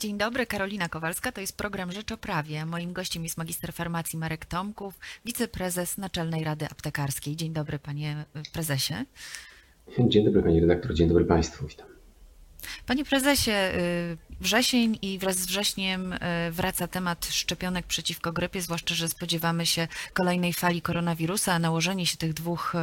Dzień dobry, Karolina Kowalska, to jest program Rzecz o Prawie. Moim gościem jest magister farmacji Marek Tomków, wiceprezes Naczelnej Rady Aptekarskiej. Dzień dobry, panie prezesie. Dzień dobry, pani redaktor, dzień dobry państwu, witam. Panie prezesie, y, wrzesień i wraz z wrześniem y, wraca temat szczepionek przeciwko grypie, zwłaszcza, że spodziewamy się kolejnej fali koronawirusa, a nałożenie się tych dwóch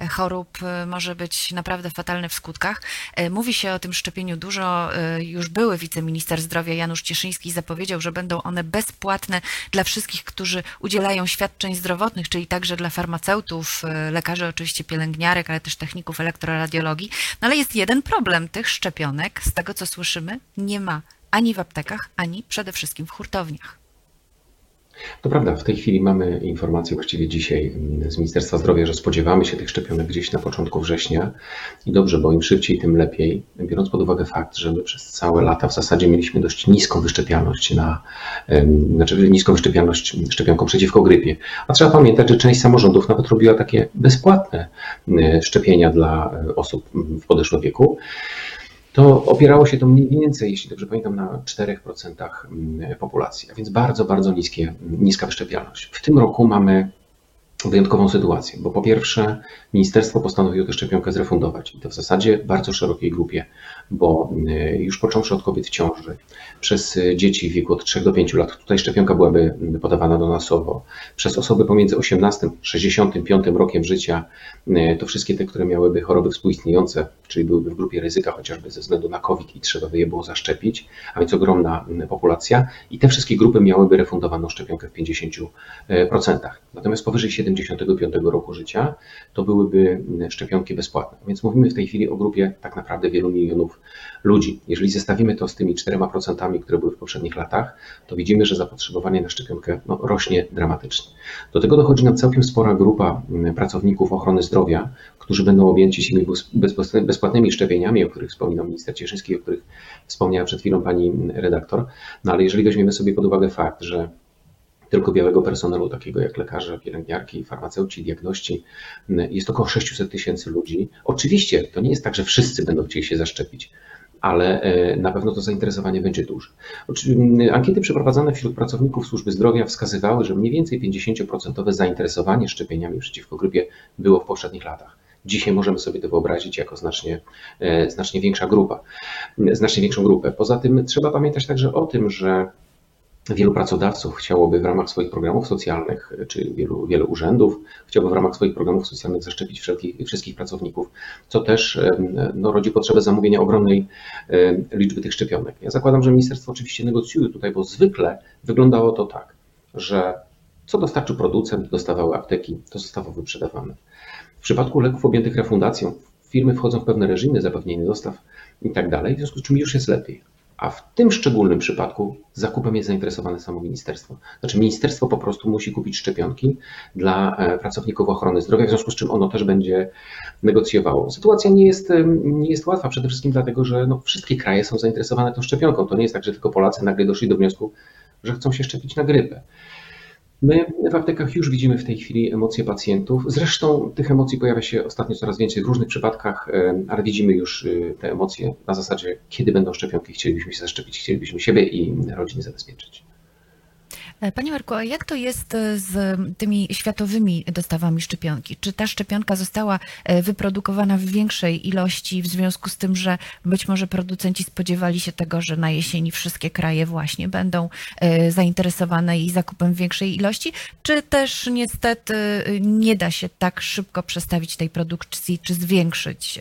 y, chorób może być naprawdę fatalne w skutkach. Mówi się o tym szczepieniu dużo. Już były wiceminister zdrowia Janusz Cieszyński zapowiedział, że będą one bezpłatne dla wszystkich, którzy udzielają świadczeń zdrowotnych, czyli także dla farmaceutów, lekarzy, oczywiście pielęgniarek, ale też techników elektroradiologii. No ale jest jeden problem tych szczepionek szczepionek, z tego co słyszymy, nie ma ani w aptekach, ani przede wszystkim w hurtowniach. To prawda, w tej chwili mamy informację właściwie dzisiaj z Ministerstwa Zdrowia, że spodziewamy się tych szczepionek gdzieś na początku września i dobrze, bo im szybciej, tym lepiej, biorąc pod uwagę fakt, że my przez całe lata w zasadzie mieliśmy dość niską wyszczepialność na, znaczy niską wyszczepialność szczepionką przeciwko grypie. A trzeba pamiętać, że część samorządów nawet robiła takie bezpłatne szczepienia dla osób w podeszłym wieku to opierało się to mniej więcej, jeśli dobrze pamiętam, na 4% mm, populacji, a więc bardzo, bardzo niskie, niska wyszczepialność. W tym roku mamy wyjątkową sytuację, bo po pierwsze ministerstwo postanowiło tę szczepionkę zrefundować i to w zasadzie bardzo szerokiej grupie, bo y, już począwszy od kobiet w ciąży, przez dzieci w wieku od 3 do 5 lat, tutaj szczepionka byłaby podawana donosowo, przez osoby pomiędzy 18 a 65 rokiem życia, y, to wszystkie te, które miałyby choroby współistniejące, czyli byłyby w grupie ryzyka chociażby ze względu na COVID i trzeba by je było zaszczepić, a więc ogromna y, populacja i te wszystkie grupy miałyby refundowaną szczepionkę w 50%. Natomiast powyżej 75 roku życia to byłyby szczepionki bezpłatne. Więc mówimy w tej chwili o grupie tak naprawdę wielu milionów ludzi. Jeżeli zestawimy to z tymi 4%, które były w poprzednich latach, to widzimy, że zapotrzebowanie na szczepionkę no, rośnie dramatycznie. Do tego dochodzi nam całkiem spora grupa pracowników ochrony zdrowia, którzy będą objęci tymi bezpłatnymi szczepieniami, o których wspominał minister Cieszyński, o których wspomniała przed chwilą pani redaktor. No ale jeżeli weźmiemy sobie pod uwagę fakt, że tylko białego personelu, takiego jak lekarze, pielęgniarki, farmaceuci, diagności. Jest około 600 tysięcy ludzi. Oczywiście to nie jest tak, że wszyscy będą chcieli się zaszczepić, ale e, na pewno to zainteresowanie będzie duże. Ankiety przeprowadzane wśród pracowników służby zdrowia wskazywały, że mniej więcej 50% zainteresowanie szczepieniami przeciwko grypie było w poprzednich latach. Dzisiaj możemy sobie to wyobrazić jako znacznie, e, znacznie większa grupa, znacznie większą grupę. Poza tym trzeba pamiętać także o tym, że Wielu pracodawców chciałoby w ramach swoich programów socjalnych, czy wielu, wielu urzędów chciałoby w ramach swoich programów socjalnych zaszczepić wszystkich pracowników, co też no, rodzi potrzebę zamówienia ogromnej liczby tych szczepionek. Ja zakładam, że ministerstwo oczywiście negocjuje tutaj, bo zwykle wyglądało to tak, że co dostarczył producent, dostawały apteki, to zostało wyprzedawane. W przypadku leków objętych refundacją firmy wchodzą w pewne reżimy zapewnienia dostaw i tak dalej, w związku z czym już jest lepiej. A w tym szczególnym przypadku zakupem jest zainteresowane samo ministerstwo. Znaczy, ministerstwo po prostu musi kupić szczepionki dla e, pracowników ochrony zdrowia, w związku z czym ono też będzie negocjowało. Sytuacja nie jest, nie jest łatwa, przede wszystkim dlatego, że no, wszystkie kraje są zainteresowane tą szczepionką. To nie jest tak, że tylko Polacy nagle doszli do wniosku, że chcą się szczepić na grypę. My w aptekach już widzimy w tej chwili emocje pacjentów. Zresztą tych emocji pojawia się ostatnio coraz więcej w różnych przypadkach, ale widzimy już y, te emocje na zasadzie, kiedy będą szczepionki, chcielibyśmy się zaszczepić, chcielibyśmy siebie i rodziny zabezpieczyć. E, Panie Marku, a jak to jest e, z tymi światowymi dostawami szczepionki? Czy ta szczepionka została e, wyprodukowana w większej ilości w związku z tym, że być może producenci spodziewali się tego, że na jesieni wszystkie kraje właśnie będą zainteresowane jej zakupem w większej ilości? Czy też niestety nie da się tak szybko przestawić tej produkcji, czy zwiększyć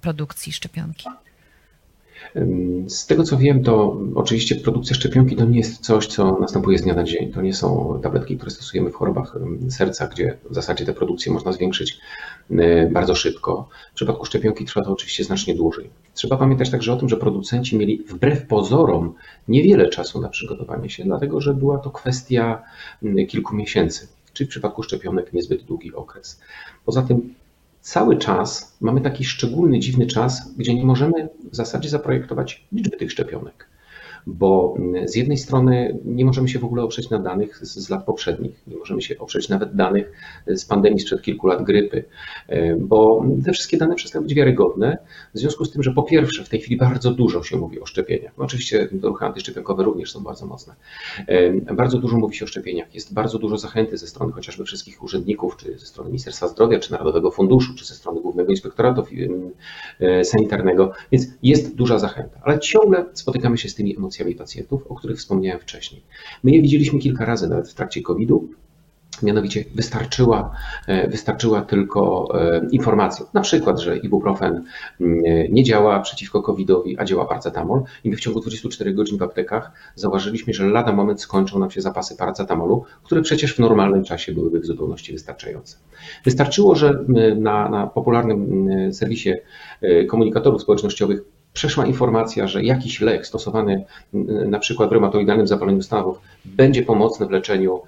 produkcji szczepionki? Z tego co wiem, to oczywiście produkcja szczepionki to nie jest coś, co następuje z dnia na dzień. To nie są tabletki, które stosujemy w chorobach serca, gdzie w zasadzie tę produkcję można zwiększyć bardzo szybko. W przypadku szczepionki trwa to oczywiście znacznie dłużej. Trzeba pamiętać także o tym, że producenci mieli wbrew pozorom niewiele czasu na przygotowanie się, dlatego że była to kwestia kilku miesięcy, czy w przypadku szczepionek niezbyt długi okres. Poza tym cały czas mamy taki szczególny, dziwny czas, gdzie nie możemy w zasadzie zaprojektować liczby tych szczepionek. Bo mm, z jednej strony nie możemy się w ogóle oprzeć na danych z, z lat poprzednich, nie możemy się oprzeć nawet danych z pandemii sprzed kilku lat grypy, e, bo te wszystkie dane przestają być wiarygodne, w związku z tym, że po pierwsze w tej chwili bardzo dużo się mówi o szczepieniach, no oczywiście ruchy antyszczepionkowe również są bardzo mocne, e, bardzo dużo mówi się o szczepieniach, jest bardzo dużo zachęty ze strony chociażby wszystkich urzędników, czy ze strony Ministerstwa Zdrowia, czy Narodowego Funduszu, czy ze strony Głównego Inspektoratu e, Sanitarnego, więc jest duża zachęta, ale ciągle spotykamy się z tymi emocjami pacjentów, o których wspomniałem wcześniej. My je widzieliśmy kilka razy nawet w trakcie COVID-u, Mianowicie wystarczyła, e, wystarczyła tylko e, informacja, na przykład, że ibuprofen mm, nie działa przeciwko COVID-owi, a działa paracetamol i my w ciągu 24 godzin w aptekach zauważyliśmy, że lada moment skończą nam się zapasy paracetamolu, które przecież w normalnym czasie byłyby w zupełności wystarczające. Wystarczyło, że na, na popularnym serwisie e, komunikatorów społecznościowych przeszła informacja, że jakiś lek stosowany na przykład w reumatoidalnym zapaleniu stawów będzie pomocny w leczeniu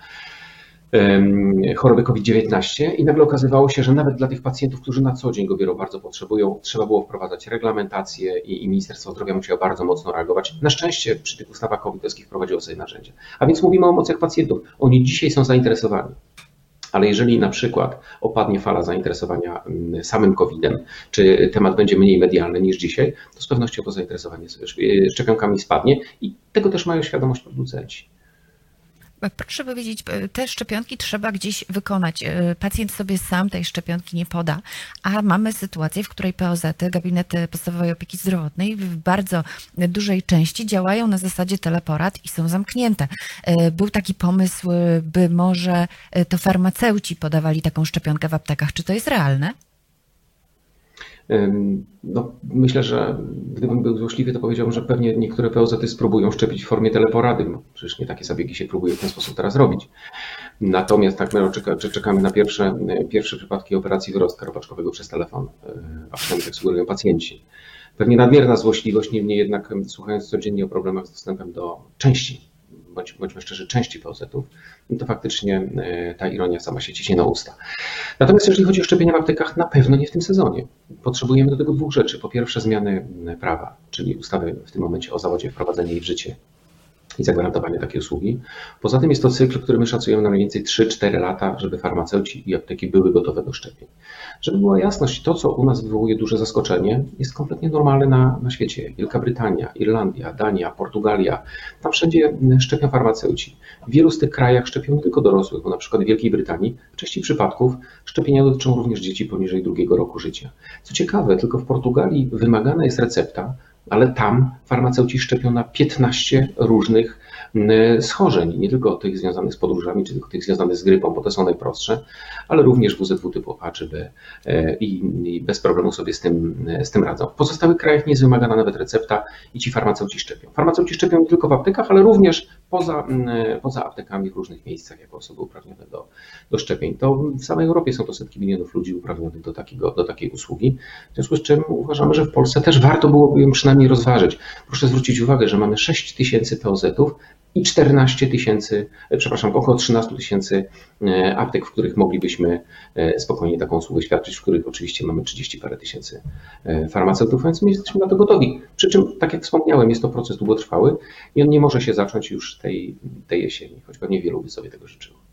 choroby COVID-19 i nagle okazywało się, że nawet dla tych pacjentów, którzy na co dzień go biorą, bardzo potrzebują, trzeba było wprowadzać reglamentację i, i Ministerstwo Zdrowia musiało bardzo mocno reagować. Na szczęście przy tych ustawach covidowskich wprowadziło sobie narzędzia. A więc mówimy o emocjach pacjentów. Oni dzisiaj są zainteresowani. Ale jeżeli na przykład opadnie fala zainteresowania mm, samym COVID-em, czy temat będzie mniej medialny niż dzisiaj, to z pewnością to zainteresowanie szczepionkami spadnie i tego też mają świadomość producenci. Proszę powiedzieć, e, te szczepionki trzeba gdzieś wykonać. E, pacjent sobie sam tej szczepionki nie poda, a mamy sytuację, w której POZ, gabinety podstawowej opieki zdrowotnej, w bardzo dużej części działają na zasadzie teleporad i są zamknięte. E, był taki pomysł, by może to farmaceuci podawali taką szczepionkę w aptekach. Czy to jest realne? No, myślę, że gdybym był złośliwy, to powiedziałbym, że pewnie niektóre POZ spróbują szczepić w formie teleporady. No, przecież nie takie zabiegi się próbuje w ten sposób teraz robić. Natomiast tak my czekamy na pierwsze, pierwsze przypadki operacji wyrostka robaczkowego przez telefon, e, a przynajmniej tak sugerują pacjenci. Pewnie nadmierna złośliwość, niemniej jednak słuchając codziennie o problemach z dostępem do części bądź, bądźmy szczerzy, części POZ-ów, no to faktycznie e, ta ironia sama się ciśnie na usta. Natomiast jeżeli chodzi o szczepienia w aptekach, na pewno nie w tym sezonie. Potrzebujemy do tego dwóch rzeczy. Po pierwsze zmiany prawa, czyli ustawy w tym momencie o zawodzie, wprowadzenie jej w życie i zagwarantowanie takiej usługi. Poza tym jest to cykl, który my szacujemy na mniej więcej 3-4 lata, żeby farmaceuci i apteki były gotowe do szczepień. Żeby była jasność, to co u nas wywołuje duże zaskoczenie, jest kompletnie normalne na, na świecie. Wielka Brytania, Irlandia, Dania, Portugalia, tam wszędzie szczepią farmaceuci. W wielu z tych krajach szczepią tylko dorosłych, bo na przykład w Wielkiej Brytanii w części przypadków szczepienia dotyczą również dzieci poniżej drugiego roku życia. Co ciekawe, tylko w Portugalii wymagana jest recepta, ale tam farmaceuci szczepią na 15 różnych schorzeń, nie tylko tych związanych z podróżami, czy tylko tych związanych z grypą, bo te są najprostsze, ale również WZW typu A czy B e, i, bez problemu sobie z tym, z tym radzą. W pozostałych krajach nie jest wymagana nawet recepta i ci farmaceuci szczepią. Farmaceuci szczepią nie tylko w aptekach, ale również poza, poza aptekami w różnych miejscach jako osoby uprawnione do, do szczepień. To w samej Europie są to setki milionów ludzi uprawnionych do, takiego, do takiej usługi, w związku z czym uważamy, że w Polsce też warto byłoby ją przynajmniej rozważyć. Proszę zwrócić uwagę, że mamy 6 tysięcy POZ-ów i 14 tysięcy, e, przepraszam, około 13 tysięcy e, aptek, w których moglibyśmy e, spokojnie taką usługę świadczyć, w których oczywiście mamy 30 parę tysięcy farmaceutów, więc my jesteśmy na to gotowi. Przy czym, tak jak wspomniałem, jest to proces długotrwały i on nie może się zacząć już tej, tej jesieni, choć pewnie wielu by sobie tego życzyło.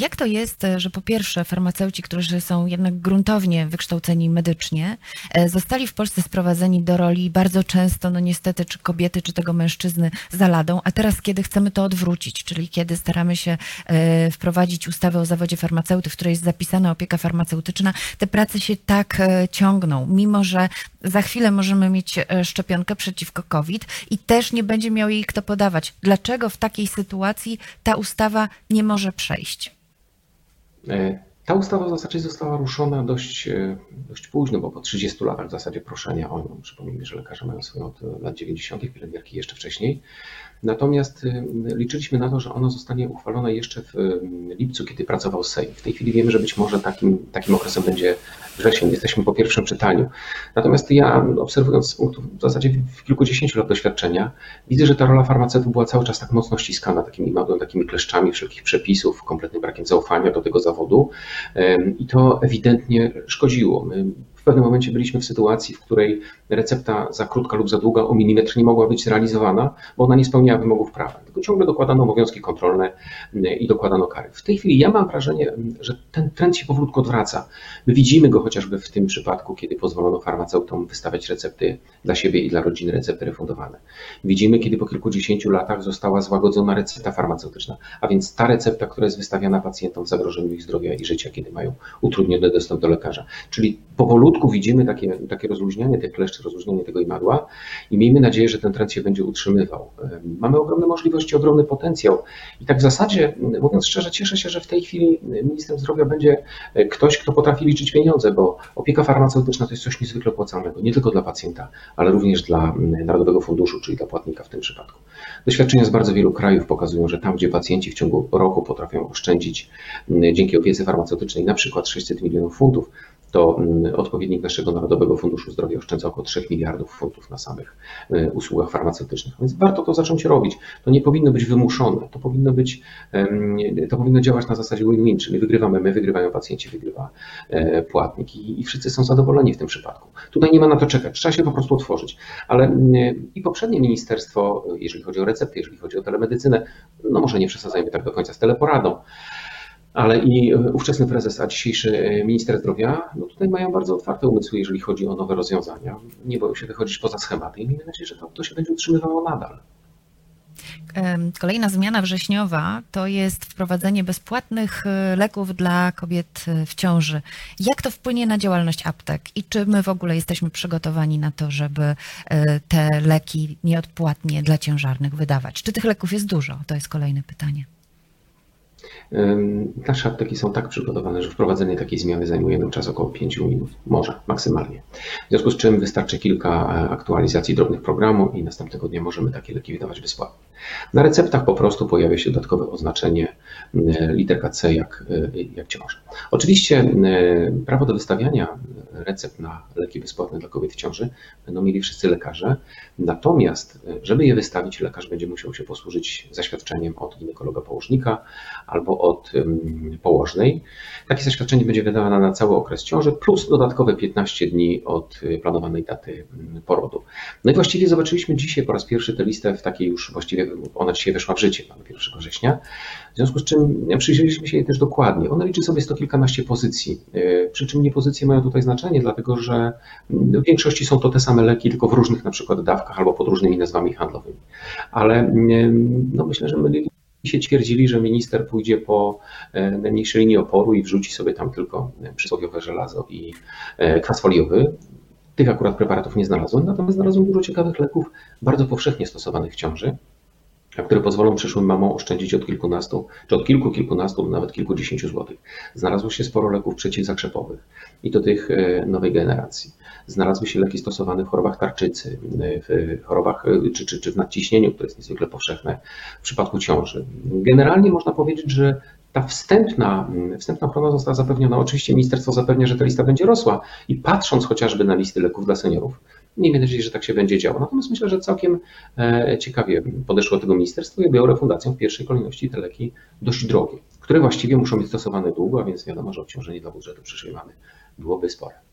Jak to jest, e, że po pierwsze farmaceuci, którzy są jednak gruntownie wykształceni medycznie, e, zostali w Polsce sprowadzeni do roli bardzo często, no niestety, czy kobiety, czy tego mężczyzny za ladą, a teraz kiedy chcemy to odwrócić, czyli kiedy staramy się e, wprowadzić ustawę o zawodzie farmaceuty, w której jest zapisana opieka farmaceutyczna, te prace się tak ciągną, mimo że za chwilę możemy mieć szczepionkę przeciwko COVID i też nie będzie miał jej kto podawać. Dlaczego w takiej sytuacji ta ustawa nie może przejść? E, ta ustawa w zasadzie została ruszona dość, e, dość późno, bo po 30 latach w zasadzie proszenia o nią. Przypomnijmy, że lekarze mają swoją od lat 90., pielęgniarki jeszcze wcześniej. Natomiast y, liczyliśmy na to, że ono zostanie uchwalone jeszcze w y, lipcu, kiedy pracował Sejm. W tej chwili wiemy, że być może takim, takim okresem będzie wrzesień. Jesteśmy po pierwszym czytaniu. Natomiast ja obserwując z punktu w zasadzie kilkudziesięciu lat doświadczenia, widzę, że ta rola farmaceutów była cały czas tak mocno ściskana takimi małymi takimi kleszczami wszelkich przepisów, kompletnym brakiem zaufania do tego zawodu i to ewidentnie szkodziło. My pewnym momencie byliśmy w sytuacji, w której recepta za krótka lub za długa o milimetr nie mogła być realizowana, bo ona nie spełniała wymogów prawa. Tylko ciągle dokładano obowiązki kontrolne i dokładano kary. W tej chwili ja mam wrażenie, że ten trend się powolutku odwraca. My widzimy go chociażby w tym przypadku, kiedy pozwolono farmaceutom wystawiać recepty dla siebie i dla rodziny, recepty refundowane. Widzimy, kiedy po kilkudziesięciu latach została złagodzona recepta farmaceutyczna, a więc ta recepta, która jest wystawiana pacjentom w zagrożeniu ich zdrowia i życia, kiedy mają utrudniony dostęp do lekarza. Czyli powolutku widzimy takie, takie rozluźnianie tych kleszczy, rozluźnianie tego imadła i miejmy nadzieję, że ten trend się będzie utrzymywał. Mamy ogromne możliwości, ogromny potencjał i tak w zasadzie, mówiąc szczerze, cieszę się, że w tej chwili ministrem zdrowia będzie ktoś, kto potrafi liczyć pieniądze, bo opieka farmaceutyczna to jest coś niezwykle opłacalnego, nie tylko dla pacjenta, ale również dla Narodowego Funduszu, czyli dla płatnika w tym przypadku. Doświadczenia z bardzo wielu krajów pokazują, że tam, gdzie pacjenci w ciągu roku potrafią oszczędzić dzięki opiece farmaceutycznej na przykład 600 milionów funtów, to mm, odpowiednik naszego Narodowego Funduszu Zdrowia oszczędza około 3 miliardów funtów na samych y, usługach farmaceutycznych. Więc warto to zacząć robić. To nie powinno być wymuszone, to powinno być, to powinno działać na zasadzie win-win, czyli wygrywamy my, wygrywają pacjenci, wygrywa e, płatnik i, i wszyscy są zadowoleni w tym przypadku. Tutaj nie ma na to czekać, trzeba się po prostu otworzyć. Ale mm, i poprzednie ministerstwo, jeżeli chodzi o recepty, jeżeli chodzi o telemedycynę, no może nie przesadzajmy tak do końca z teleporadą, ale i ówczesny prezes, a dzisiejszy e, minister zdrowia, no tutaj mają bardzo otwarte umysły, jeżeli chodzi o nowe rozwiązania. Nie boją się wychodzić poza schematy i miejmy nadzieję, że to, to się będzie utrzymywało nadal. Kolejna zmiana wrześniowa to jest wprowadzenie bezpłatnych e, leków dla kobiet e, w ciąży. Jak to wpłynie na działalność aptek i czy my w ogóle jesteśmy przygotowani na to, żeby te leki nieodpłatnie dla ciężarnych wydawać? Czy tych leków jest dużo? To jest kolejne pytanie. Nasze apteki są tak przygotowane, że wprowadzenie takiej zmiany zajmuje nam czas około 5 minut, może maksymalnie. W związku z czym wystarczy kilka e, aktualizacji drobnych programu i następnego dnia możemy takie leki wydawać bezpłatnie. Na receptach po prostu pojawia się dodatkowe oznaczenie literka C jak, e, jak. Oczywiście prawo do wystawiania recept na leki bezpłatne dla kobiet w ciąży będą mieli wszyscy lekarze, natomiast e, żeby je wystawić, lekarz będzie musiał się posłużyć zaświadczeniem od ginekologa położnika albo od położnej. Takie zaświadczenie będzie wydawane na cały okres ciąży, plus dodatkowe 15 dni od y, planowanej daty porodu. No i właściwie zobaczyliśmy dzisiaj po raz pierwszy tę listę w takiej już właściwie, ona dzisiaj weszła w życie, mamy 1 września, w związku z czym przyjrzeliśmy się jej też dokładnie. Ona liczy sobie sto kilkanaście pozycji, y, przy czym nie pozycje mają tutaj znaczenie, dlatego że w większości są to te same leki, tylko w różnych na przykład dawkach albo pod różnymi nazwami handlowymi. Ale no myślę, że my się twierdzili, że minister pójdzie po e, najmniejszej linii oporu i wrzuci sobie tam tylko e, przysłowiowe żelazo i e, kwas foliowy. Tych akurat preparatów nie znalazłem, natomiast znalazłem dużo ciekawych leków, bardzo powszechnie stosowanych w ciąży, które pozwolą przyszłym mamom oszczędzić od kilkunastu, czy od kilku, kilkunastu, nawet kilkudziesięciu złotych. Znalazło się sporo leków przeciwzakrzepowych i to tych nowej generacji znalazły się leki stosowane w chorobach tarczycy, w chorobach czy, czy, czy w nadciśnieniu, które jest niezwykle powszechne w przypadku ciąży. Generalnie można powiedzieć, że ta wstępna, wstępna ochrona została zapewniona. Oczywiście ministerstwo zapewnia, że ta lista będzie rosła i patrząc chociażby na listy leków dla seniorów, miejmy nadzieję, że tak się będzie działo. Natomiast myślę, że całkiem e, ciekawie podeszło do tego ministerstwo i objęło refundacją w pierwszej kolejności te leki dość drogie, które właściwie muszą być stosowane długo, a więc wiadomo, że obciążenie dla budżetu przyszłej mamy byłoby spore.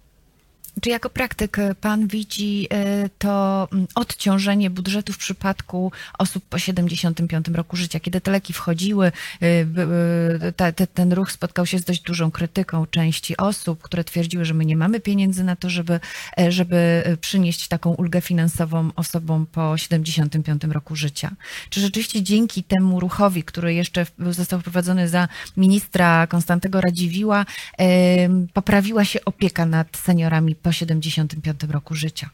Czy jako praktyk pan widzi e, to mm, odciążenie budżetu w przypadku osób po 75 roku życia, kiedy te leki wchodziły, e, ten ruch spotkał się z dość dużą krytyką części osób, które twierdziły, że my nie mamy pieniędzy na to, żeby, e, żeby przynieść taką ulgę finansową osobom po 75 roku życia. Czy rzeczywiście dzięki temu ruchowi, który jeszcze został wprowadzony za ministra Konstantego Radziwiła, poprawiła się opieka nad seniorami po 75 roku życia.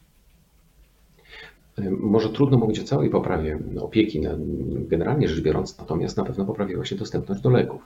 Może trudno mówić o całej poprawie opieki, generalnie rzecz biorąc, natomiast na pewno poprawiła się dostępność do leków.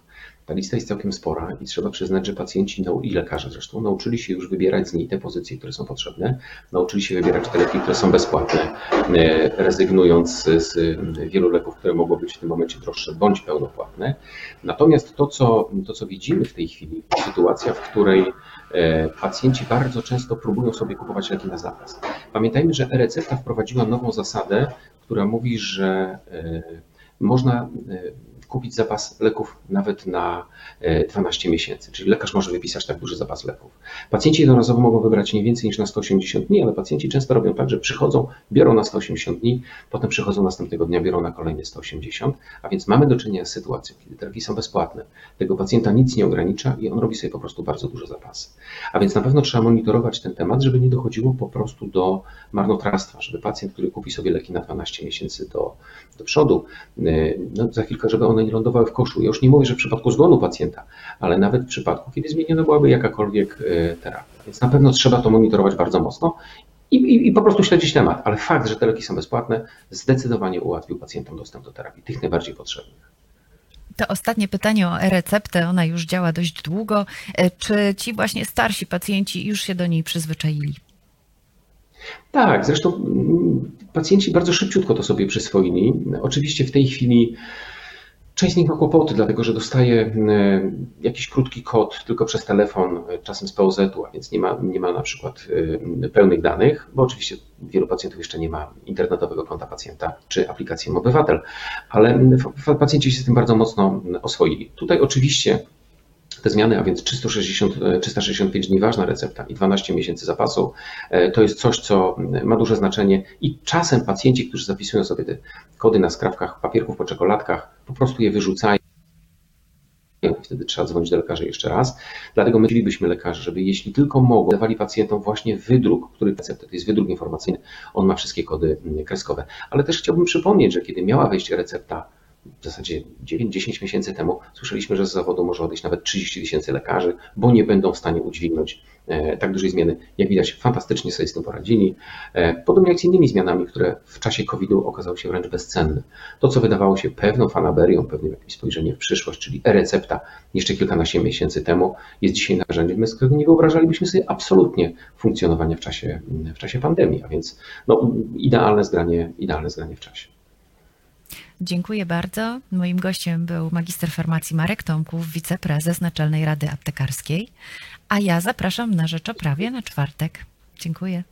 Ta lista jest całkiem spora i trzeba przyznać, że pacjenci i lekarze zresztą nauczyli się już wybierać z niej te pozycje, które są potrzebne, nauczyli się wybierać te leki, które są bezpłatne, e, rezygnując z wielu leków, które mogą być w tym momencie droższe bądź pełnopłatne. Natomiast to, co, to, co widzimy w tej chwili, to sytuacja, w której e, pacjenci bardzo często próbują sobie kupować leki na zapas. Pamiętajmy, że e-recepta wprowadziła nową zasadę, która mówi, że e, można kupić zapas leków nawet na 12 miesięcy, czyli lekarz może wypisać tak duży zapas leków. Pacjenci jednorazowo mogą wybrać nie więcej niż na 180 dni, ale pacjenci często robią tak, że przychodzą, biorą na 180 dni, potem przychodzą następnego dnia, biorą na kolejne 180, a więc mamy do czynienia z sytuacją, kiedy leki są bezpłatne, tego pacjenta nic nie ogranicza i on robi sobie po prostu bardzo duże zapasy. A więc na pewno trzeba monitorować ten temat, żeby nie dochodziło po prostu do marnotrawstwa, żeby pacjent, który kupi sobie leki na 12 miesięcy do, do przodu, y, no za chwilkę, żeby one nie lądowały w koszu. Ja już nie mówię, że w przypadku zgonu pacjenta, ale nawet w przypadku, kiedy zmieniona byłaby jakakolwiek y, terapia. Więc na pewno trzeba to monitorować bardzo mocno i, i, i, po prostu śledzić temat. Ale fakt, że te leki są bezpłatne, zdecydowanie ułatwił pacjentom dostęp do terapii, tych najbardziej potrzebnych. To ostatnie pytanie o e-receptę, ona już działa dość długo. E, czy ci właśnie starsi pacjenci już się do niej przyzwyczaili? Tak, zresztą mm, pacjenci bardzo szybciutko to sobie przyswoili. Oczywiście w tej chwili Część z nich ma kłopoty, dlatego że dostaje e, jakiś krótki kod tylko przez telefon, e, czasem z POZ-u, a więc nie ma, nie ma na przykład e, pełnych danych, bo oczywiście wielu pacjentów jeszcze nie ma internetowego konta pacjenta czy aplikacji Obywatel, ale pacjenci się z tym bardzo mocno oswoili. Tutaj oczywiście te zmiany, a więc 360, 365 dni ważna recepta i 12 miesięcy zapasu, e, to jest coś, co ma duże znaczenie i czasem pacjenci, którzy zapisują sobie te kody na skrawkach papierków po czekoladkach, po prostu je wyrzucają. Wtedy trzeba dzwonić do lekarzy jeszcze raz. Dlatego my chcielibyśmy lekarzy, żeby jeśli tylko mogą, dawali pacjentom właśnie wydruk, który receptę, to jest wydruk informacyjny, on ma wszystkie kody kreskowe. Ale też chciałbym przypomnieć, że kiedy miała wejść recepta w zasadzie 9-10 miesięcy temu słyszeliśmy, że z zawodu może odejść nawet 30 tysięcy lekarzy, bo nie będą w stanie udźwignąć e, tak dużej zmiany. Jak widać, fantastycznie sobie z tym poradzili. E, podobnie jak z innymi zmianami, które w czasie COVID-u okazały się wręcz bezcenne. To, co wydawało się pewną fanaberią, pewnym jakimś spojrzeniem w przyszłość, czyli e-recepta jeszcze kilkanaście miesięcy temu, jest dzisiaj narzędziem, z którego nie wyobrażalibyśmy sobie absolutnie funkcjonowania w czasie, w czasie pandemii, a więc no, idealne zgranie, idealne zgranie w czasie. Dziękuję bardzo. Moim gościem był magister farmacji Marek Tomków, wiceprezes Naczelnej Rady Aptekarskiej, a ja zapraszam na rzecz o prawie na czwartek. Dziękuję.